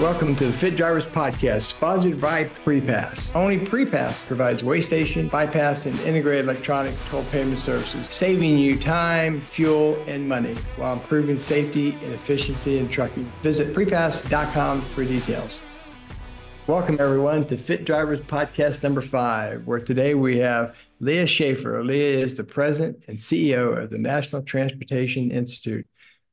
Welcome to the Fit Drivers Podcast, sponsored by PrePass. Only PrePass provides weigh station, bypass, and integrated electronic toll payment services, saving you time, fuel, and money while improving safety and efficiency in trucking. Visit prepass.com for details. Welcome, everyone, to Fit Drivers Podcast number five, where today we have Leah Shaver. Leah is the president and CEO of the National Transportation Institute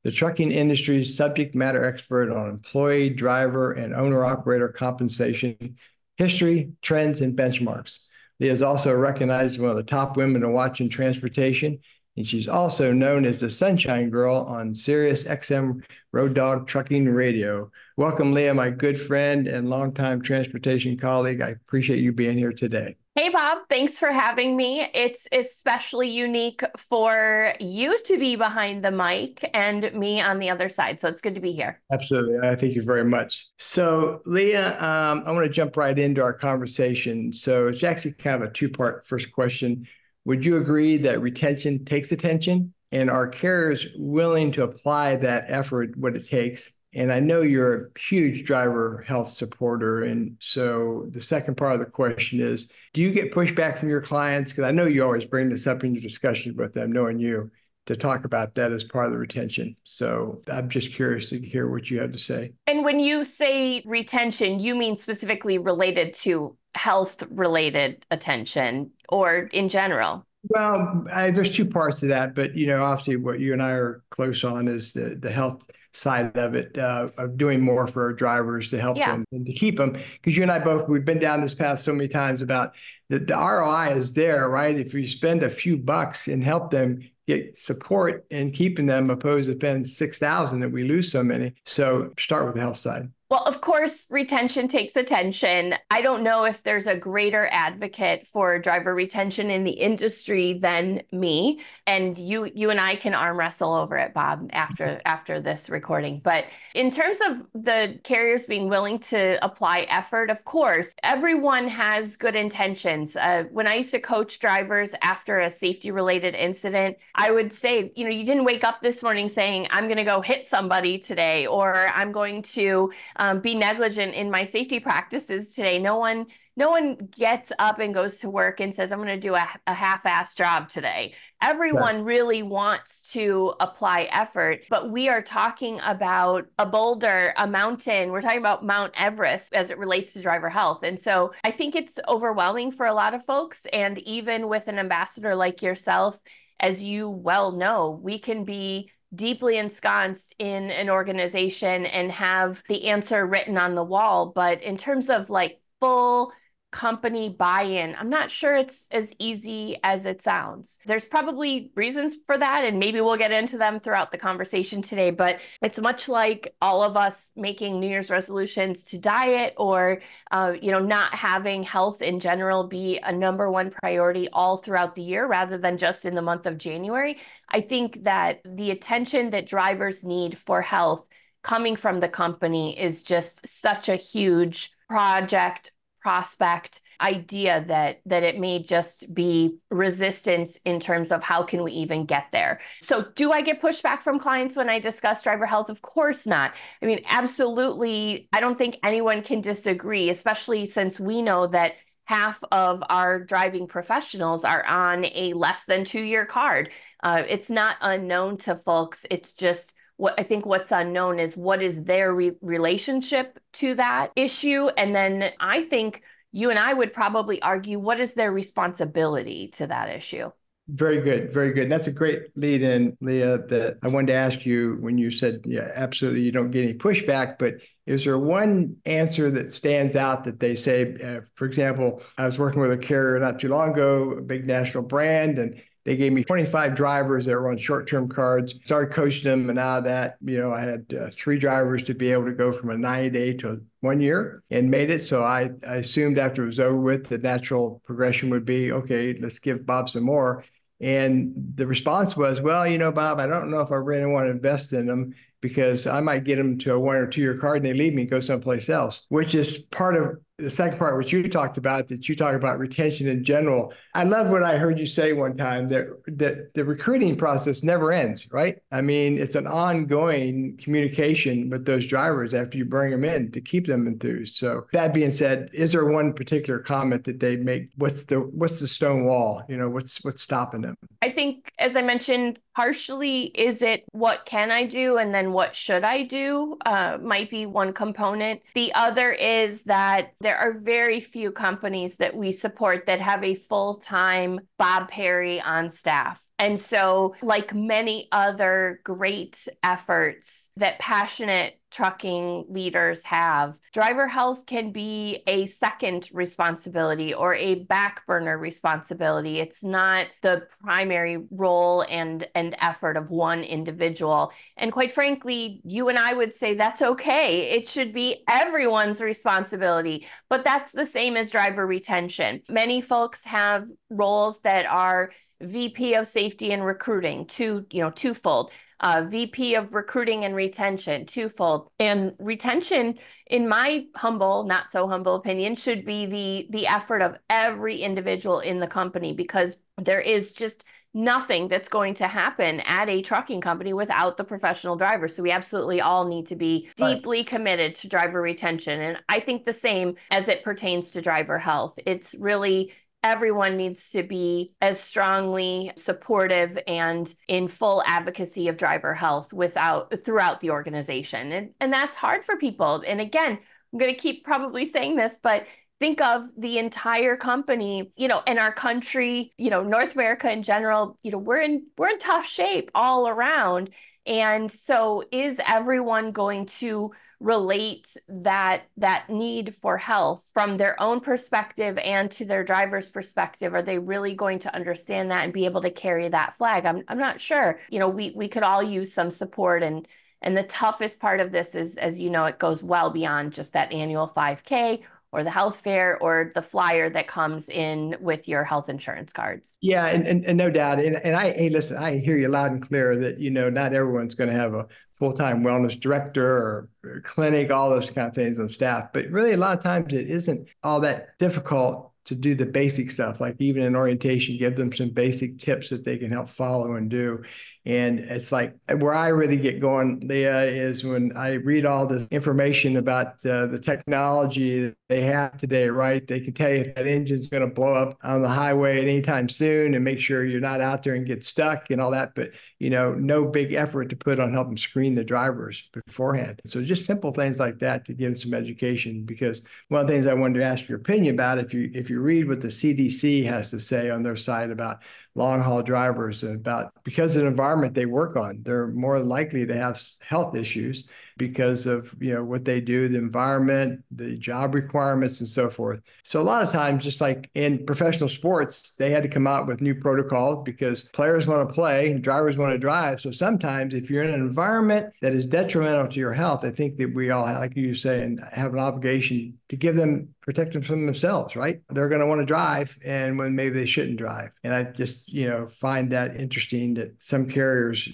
the trucking industry's subject matter expert on employee, driver, and owner operator compensation, history, trends, and benchmarks. Leah is also recognized as one of the top women to watch in transportation, and she's also known as the Sunshine Girl on Sirius XM Road Dog Trucking Radio. Welcome, Leah, my good friend and longtime transportation colleague. I appreciate you being here today. Hey, Bob, thanks for having me. It's especially unique for you to be behind the mic and me on the other side. So it's good to be here. Absolutely. I thank you very much. So, Leah, um, I want to jump right into our conversation. So, it's actually kind of a two part first question. Would you agree that retention takes attention? And are carriers willing to apply that effort, what it takes, and I know you're a huge driver health supporter. And so the second part of the question is Do you get pushback from your clients? Because I know you always bring this up in your discussions with them, knowing you, to talk about that as part of the retention. So I'm just curious to hear what you have to say. And when you say retention, you mean specifically related to health related attention or in general? Well, I, there's two parts to that, but you know, obviously, what you and I are close on is the the health side of it uh, of doing more for our drivers to help yeah. them and to keep them because you and I both we've been down this path so many times about the, the ROI is there right? If you spend a few bucks and help them get support and keeping them opposed to spend 6000 that we lose so many. So start with the health side well, of course, retention takes attention. I don't know if there's a greater advocate for driver retention in the industry than me. And you you and I can arm wrestle over it, Bob, after after this recording. But in terms of the carriers being willing to apply effort, of course, everyone has good intentions. Uh, when I used to coach drivers after a safety related incident, I would say, you know, you didn't wake up this morning saying, I'm going to go hit somebody today, or I'm going to um, be negligent in my safety practices today. No one, no one gets up and goes to work and says, I'm going to do a, a half-ass job today. Everyone really wants to apply effort, but we are talking about a boulder, a mountain. We're talking about Mount Everest as it relates to driver health. And so I think it's overwhelming for a lot of folks. And even with an ambassador like yourself, as you well know, we can be deeply ensconced in an organization and have the answer written on the wall. But in terms of like full company buy in. I'm not sure it's as easy as it sounds. There's probably reasons for that, and maybe we'll get into them throughout the conversation today. But it's much like all of us making New Year's resolutions to diet or, uh, you know, not having health in general be a number one priority all throughout the year rather than just in the month of January. I think that the attention that drivers need for health coming from the company is just such a huge project prospect idea that that it may just be resistance in terms of how can we even get there. So do i get pushback from clients when i discuss driver health? Of course not. I mean absolutely i don't think anyone can disagree especially since we know that half of our driving professionals are on a less than two year card. Uh, it's not unknown to folks. It's just what I think what's unknown is what is their re- relationship to that issue. And then I think you and I would probably argue what is their responsibility to that issue. Very good, very good. That's a great lead in, Leah, that I wanted to ask you when you said, yeah, absolutely, you don't get any pushback, but is there one answer that stands out that they say, uh, for example, I was working with a carrier not too long ago, a big national brand, and they gave me 25 drivers that were on short-term cards. Started coaching them, and out of that, you know, I had uh, three drivers to be able to go from a 90-day to one year and made it. So I, I assumed after it was over with, the natural progression would be, okay, let's give Bob some more. And the response was, well, you know, Bob, I don't know if I really want to invest in them because I might get them to a one or two year card and they leave me and go someplace else, which is part of the second part, which you talked about, that you talk about retention in general. I love what I heard you say one time that that the recruiting process never ends, right? I mean, it's an ongoing communication with those drivers after you bring them in to keep them enthused. So that being said, is there one particular comment that they make? What's the what's the stone wall? You know, what's what's stopping them? I think, as I mentioned, partially is it what can I do and then what should I do uh, might be one component. The other is that there are very few companies that we support that have a full time Bob Perry on staff. And so, like many other great efforts that passionate trucking leaders have, driver health can be a second responsibility or a back burner responsibility. It's not the primary role and, and effort of one individual. And quite frankly, you and I would say that's okay. It should be everyone's responsibility, but that's the same as driver retention. Many folks have roles that are VP of safety and recruiting, two, you know, twofold. Uh, VP of recruiting and retention, twofold. And retention, in my humble, not so humble opinion, should be the the effort of every individual in the company because there is just nothing that's going to happen at a trucking company without the professional driver. So we absolutely all need to be deeply committed to driver retention. And I think the same as it pertains to driver health. It's really everyone needs to be as strongly supportive and in full advocacy of driver health without throughout the organization. And and that's hard for people. And again i'm going to keep probably saying this but think of the entire company you know in our country you know north america in general you know we're in we're in tough shape all around. And so is everyone going to relate that that need for health from their own perspective and to their driver's perspective? Are they really going to understand that and be able to carry that flag? I'm, I'm not sure. You know we we could all use some support and and the toughest part of this is as you know it goes well beyond just that annual 5k or the health fair or the flyer that comes in with your health insurance cards. Yeah, and, and, and no doubt. And, and I, hey, listen, I hear you loud and clear that, you know, not everyone's going to have a full-time wellness director or, or clinic, all those kind of things on staff. But really, a lot of times it isn't all that difficult to do the basic stuff, like even in orientation, give them some basic tips that they can help follow and do. And it's like where I really get going, Leah, is when I read all the information about uh, the technology they have today, right? They can tell you if that engine's going to blow up on the highway anytime soon and make sure you're not out there and get stuck and all that. But, you know, no big effort to put on helping screen the drivers beforehand. So just simple things like that to give some education. Because one of the things I wanted to ask your opinion about, if you if you read what the CDC has to say on their site about long haul drivers about because of the environment they work on they're more likely to have health issues because of you know what they do the environment the job requirements and so forth so a lot of times just like in professional sports they had to come out with new protocols because players want to play drivers want to drive so sometimes if you're in an environment that is detrimental to your health i think that we all like you say and have an obligation to give them protect them from themselves, right? They're going to want to drive and when maybe they shouldn't drive. And I just, you know, find that interesting that some carriers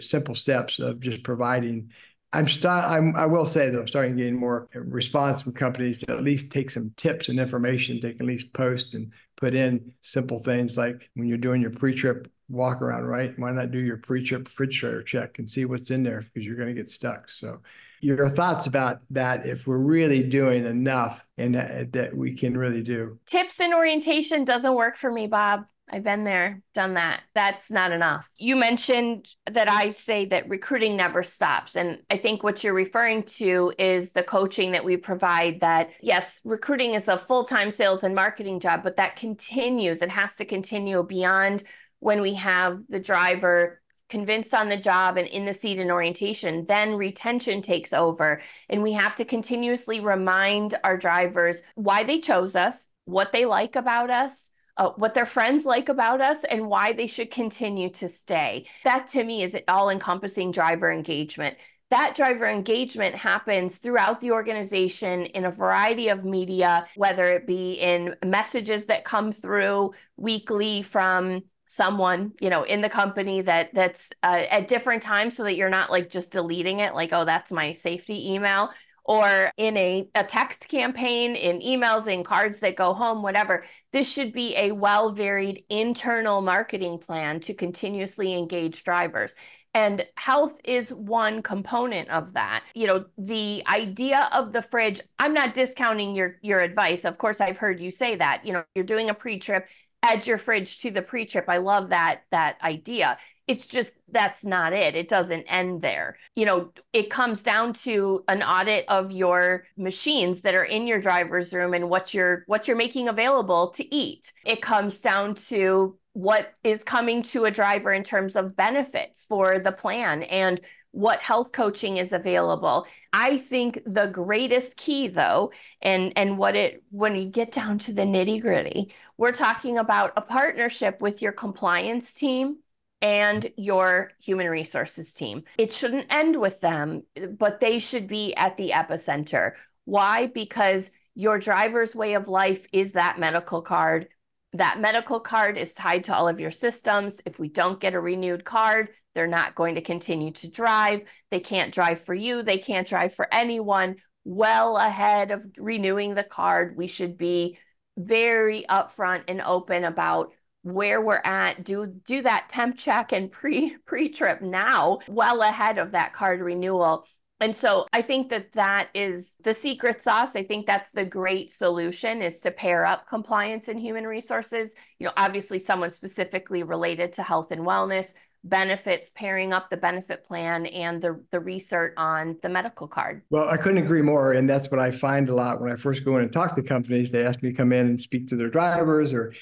simple steps of just providing I'm start. I'm, I will say though, I'm starting to gain more response from companies to at least take some tips and information they can at least post and put in simple things like when you're doing your pre-trip walk around, right? Why not do your pre-trip refrigerator check and see what's in there because you're going to get stuck. So your thoughts about that if we're really doing enough and that, that we can really do. Tips and orientation doesn't work for me, Bob. I've been there, done that. That's not enough. You mentioned that I say that recruiting never stops. And I think what you're referring to is the coaching that we provide that, yes, recruiting is a full time sales and marketing job, but that continues. It has to continue beyond when we have the driver convinced on the job and in the seat in orientation, then retention takes over. And we have to continuously remind our drivers why they chose us, what they like about us. Uh, what their friends like about us and why they should continue to stay. That to me is all encompassing driver engagement. That driver engagement happens throughout the organization in a variety of media, whether it be in messages that come through weekly from someone you know in the company that that's uh, at different times so that you're not like just deleting it like oh that's my safety email or in a, a text campaign, in emails, in cards that go home, whatever. This should be a well varied internal marketing plan to continuously engage drivers. And health is one component of that. You know, the idea of the fridge, I'm not discounting your your advice. Of course, I've heard you say that. You know, you're doing a pre-trip, add your fridge to the pre-trip. I love that that idea. It's just that's not it. It doesn't end there. You know, it comes down to an audit of your machines that are in your driver's room and what you're what you're making available to eat. It comes down to what is coming to a driver in terms of benefits for the plan and what health coaching is available. I think the greatest key though and and what it when you get down to the nitty-gritty, we're talking about a partnership with your compliance team and your human resources team. It shouldn't end with them, but they should be at the epicenter. Why? Because your driver's way of life is that medical card that medical card is tied to all of your systems. If we don't get a renewed card, they're not going to continue to drive. They can't drive for you, they can't drive for anyone. Well ahead of renewing the card, we should be very upfront and open about where we're at do do that temp check and pre pre trip now well ahead of that card renewal and so I think that that is the secret sauce. I think that's the great solution is to pair up compliance and human resources. You know, obviously someone specifically related to health and wellness, benefits, pairing up the benefit plan and the the research on the medical card. Well, I couldn't agree more. And that's what I find a lot when I first go in and talk to companies. They ask me to come in and speak to their drivers or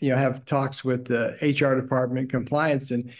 you know have talks with the HR department compliance and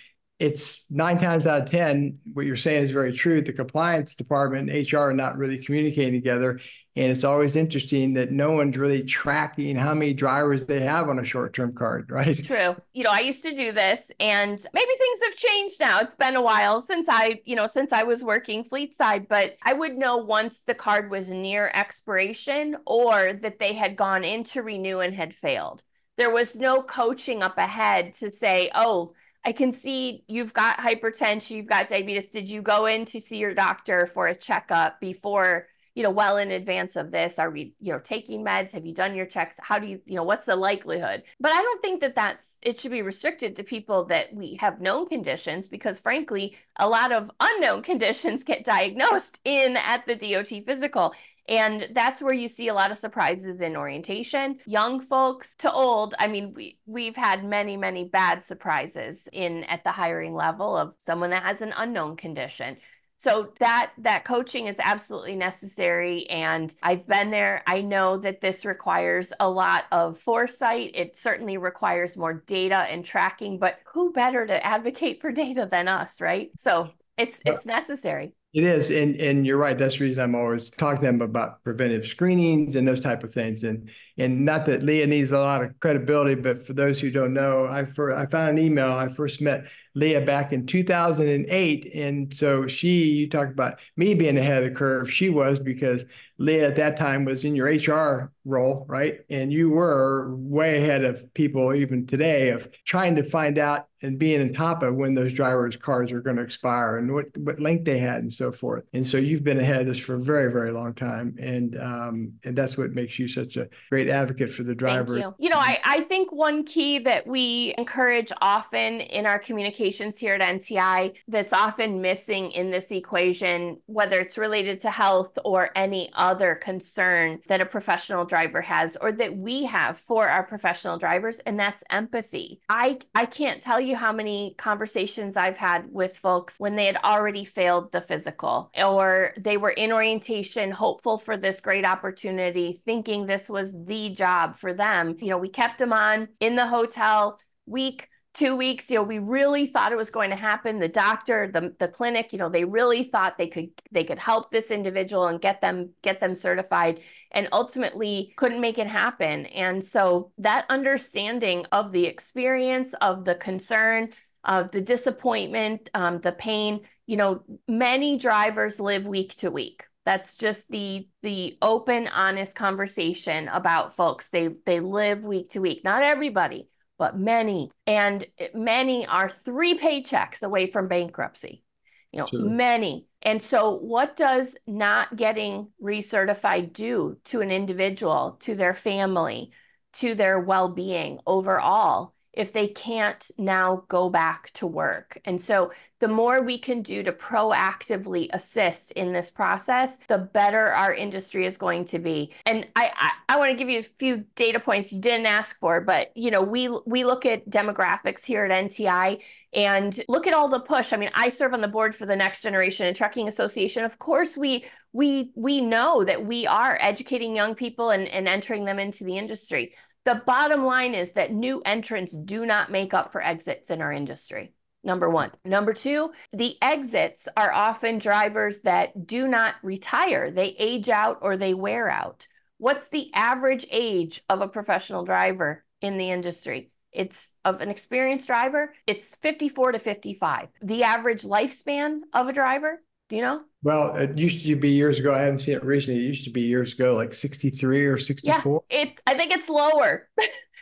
it's nine times out of 10, what you're saying is very true. The compliance department and HR are not really communicating together. And it's always interesting that no one's really tracking how many drivers they have on a short term card, right? True. You know, I used to do this and maybe things have changed now. It's been a while since I, you know, since I was working fleet side, but I would know once the card was near expiration or that they had gone in to renew and had failed. There was no coaching up ahead to say, oh, I can see you've got hypertension, you've got diabetes. Did you go in to see your doctor for a checkup before, you know, well in advance of this? Are we, you know, taking meds? Have you done your checks? How do you, you know, what's the likelihood? But I don't think that that's, it should be restricted to people that we have known conditions because frankly, a lot of unknown conditions get diagnosed in at the DOT physical. And that's where you see a lot of surprises in orientation. Young folks to old, I mean, we, we've had many, many bad surprises in at the hiring level of someone that has an unknown condition. So that that coaching is absolutely necessary and I've been there. I know that this requires a lot of foresight. It certainly requires more data and tracking, but who better to advocate for data than us, right? So it's it's necessary. It is, and and you're right. That's the reason I'm always talking to them about preventive screenings and those type of things. And and not that Leah needs a lot of credibility, but for those who don't know, I for, I found an email. I first met Leah back in 2008, and so she, you talked about me being ahead of the curve. She was because Leah at that time was in your HR role, right? And you were way ahead of people even today of trying to find out and being on top of when those drivers' cars are going to expire and what, what length they had and so forth. And so you've been ahead of this for a very, very long time. And um, and that's what makes you such a great advocate for the driver. You. you. know, I, I think one key that we encourage often in our communications here at NTI that's often missing in this equation, whether it's related to health or any other concern that a professional driver has or that we have for our professional drivers, and that's empathy. I, I can't tell you how many conversations I've had with folks when they had already failed the physical or they were in orientation, hopeful for this great opportunity, thinking this was the job for them. You know, we kept them on in the hotel week two weeks you know we really thought it was going to happen. The doctor the, the clinic you know they really thought they could they could help this individual and get them get them certified and ultimately couldn't make it happen. And so that understanding of the experience of the concern of the disappointment um, the pain you know many drivers live week to week. That's just the the open honest conversation about folks. They they live week to week. Not everybody but many and many are three paychecks away from bankruptcy you know sure. many And so, what does not getting recertified do to an individual, to their family, to their well being overall? If they can't now go back to work. And so the more we can do to proactively assist in this process, the better our industry is going to be. And I, I, I want to give you a few data points you didn't ask for, but you know, we we look at demographics here at NTI and look at all the push. I mean, I serve on the board for the Next Generation and Trucking Association. Of course, we we we know that we are educating young people and, and entering them into the industry. The bottom line is that new entrants do not make up for exits in our industry. Number one. Number two, the exits are often drivers that do not retire. They age out or they wear out. What's the average age of a professional driver in the industry? It's of an experienced driver, it's 54 to 55. The average lifespan of a driver, do you know? Well, it used to be years ago. I haven't seen it recently. It used to be years ago, like 63 or 64. Yeah, it I think it's lower.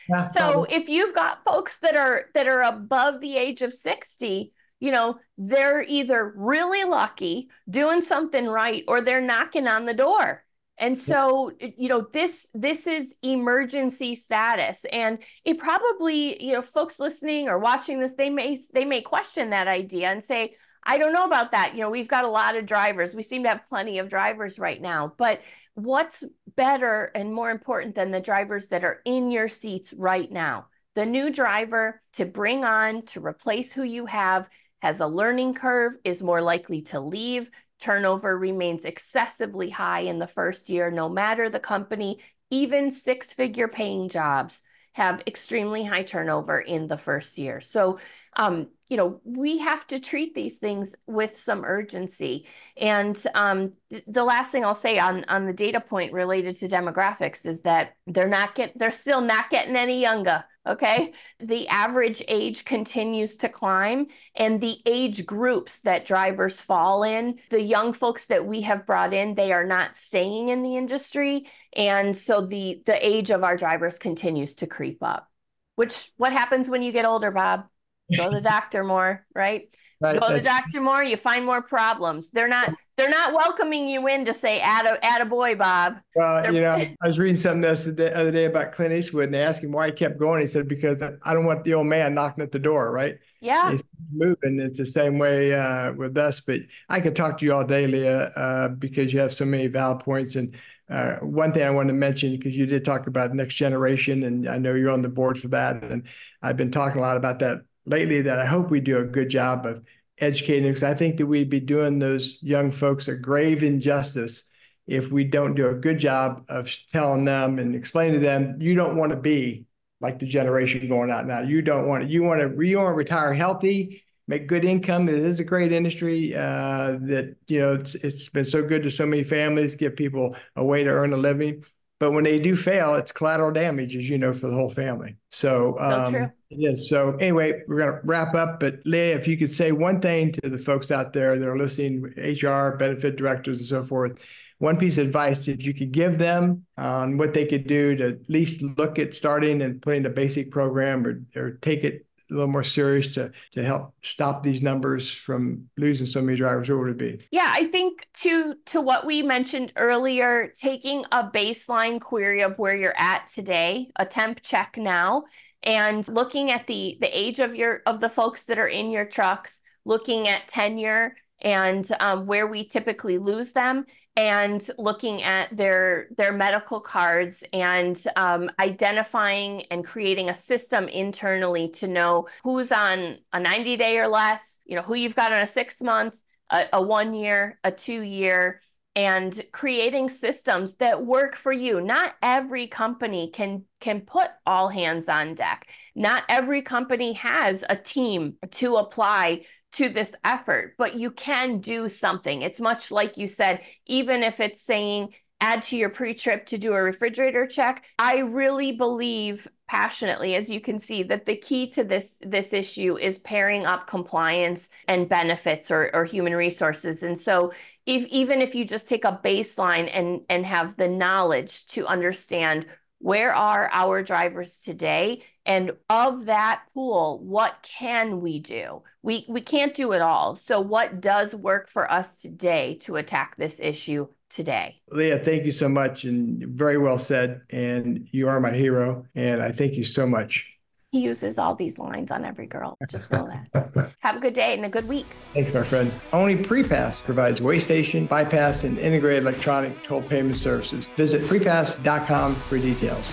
Yeah, so probably. if you've got folks that are that are above the age of 60, you know, they're either really lucky doing something right or they're knocking on the door. And so, you know, this this is emergency status and it probably, you know, folks listening or watching this, they may they may question that idea and say, I don't know about that. You know, we've got a lot of drivers. We seem to have plenty of drivers right now. But what's better and more important than the drivers that are in your seats right now? The new driver to bring on to replace who you have has a learning curve, is more likely to leave. Turnover remains excessively high in the first year, no matter the company. Even six figure paying jobs have extremely high turnover in the first year. So um, you know, we have to treat these things with some urgency. And um, the last thing I'll say on on the data point related to demographics is that they're not get they're still not getting any younger. Okay, the average age continues to climb, and the age groups that drivers fall in, the young folks that we have brought in, they are not staying in the industry, and so the the age of our drivers continues to creep up. Which what happens when you get older, Bob? Go to the doctor more, right? right Go to the doctor more, you find more problems. They're not they're not welcoming you in to say add a add a boy, Bob. Well, they're... you know, I was reading something the other day about Clint Eastwood and they asked him why he kept going. He said, Because I don't want the old man knocking at the door, right? Yeah. He's moving. It's the same way uh, with us. But I could talk to you all day, Leah, uh, because you have so many valid points. And uh, one thing I wanted to mention, because you did talk about next generation, and I know you're on the board for that. And I've been talking a lot about that lately that I hope we do a good job of educating because I think that we'd be doing those young folks a grave injustice if we don't do a good job of telling them and explaining to them you don't want to be like the generation going out now. You don't want to. You want to. You want to retire healthy, make good income. It is a great industry uh, that you know it's, it's been so good to so many families, give people a way to earn a living. But when they do fail, it's collateral damage, as you know, for the whole family. So, um, so it is. So anyway, we're going to wrap up. But Leah, if you could say one thing to the folks out there that are listening, HR, benefit directors, and so forth, one piece of advice, that you could give them on what they could do to at least look at starting and putting a basic program or, or take it a little more serious to to help stop these numbers from losing so many drivers? What would it be? Yeah, I think to to what we mentioned earlier, taking a baseline query of where you're at today, a temp check now, and looking at the the age of your of the folks that are in your trucks, looking at tenure and um, where we typically lose them and looking at their their medical cards and um, identifying and creating a system internally to know who's on a 90 day or less you know who you've got on a six month a, a one year a two year and creating systems that work for you. Not every company can can put all hands on deck. Not every company has a team to apply to this effort, but you can do something. It's much like you said, even if it's saying add to your pre-trip to do a refrigerator check. I really believe passionately as you can see that the key to this this issue is pairing up compliance and benefits or, or human resources. And so if even if you just take a baseline and and have the knowledge to understand where are our drivers today And of that pool, what can we do? We we can't do it all. So what does work for us today to attack this issue today? Leah, thank you so much and very well said. And you are my hero. And I thank you so much. He uses all these lines on every girl. Just know that. Have a good day and a good week. Thanks, my friend. Only Prepass provides weigh station, bypass, and integrated electronic toll payment services. Visit prepass.com for details.